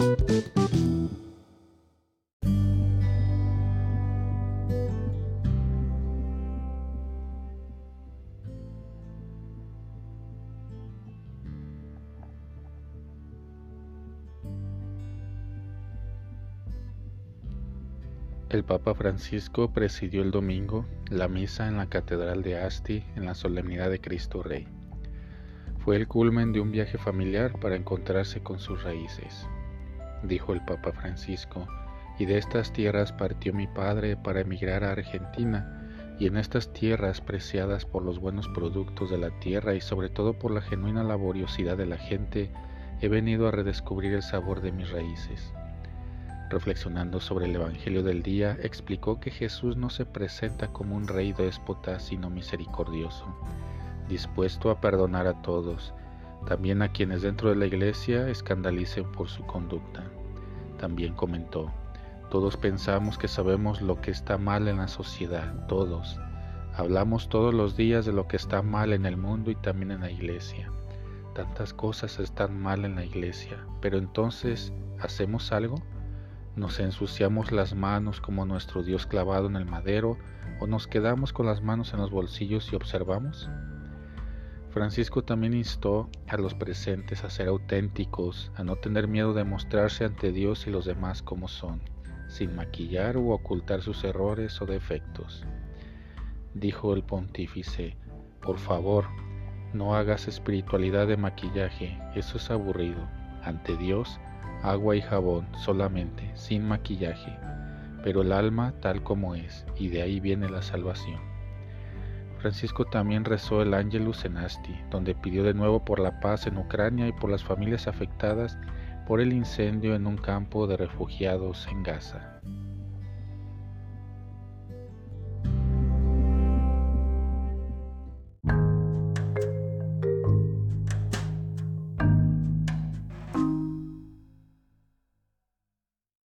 El Papa Francisco presidió el domingo la misa en la Catedral de Asti en la solemnidad de Cristo Rey. Fue el culmen de un viaje familiar para encontrarse con sus raíces, dijo el Papa Francisco, y de estas tierras partió mi padre para emigrar a Argentina, y en estas tierras preciadas por los buenos productos de la tierra y sobre todo por la genuina laboriosidad de la gente, he venido a redescubrir el sabor de mis raíces. Reflexionando sobre el Evangelio del día, explicó que Jesús no se presenta como un rey déspota, sino misericordioso, dispuesto a perdonar a todos, también a quienes dentro de la iglesia escandalicen por su conducta. También comentó, todos pensamos que sabemos lo que está mal en la sociedad, todos. Hablamos todos los días de lo que está mal en el mundo y también en la iglesia. Tantas cosas están mal en la iglesia, pero entonces, ¿hacemos algo? ¿Nos ensuciamos las manos como nuestro Dios clavado en el madero o nos quedamos con las manos en los bolsillos y observamos? Francisco también instó a los presentes a ser auténticos, a no tener miedo de mostrarse ante Dios y los demás como son, sin maquillar u ocultar sus errores o defectos. Dijo el pontífice, por favor, no hagas espiritualidad de maquillaje, eso es aburrido. Ante Dios, agua y jabón solamente, sin maquillaje, pero el alma tal como es, y de ahí viene la salvación. Francisco también rezó el Angelus en Asti, donde pidió de nuevo por la paz en Ucrania y por las familias afectadas por el incendio en un campo de refugiados en Gaza.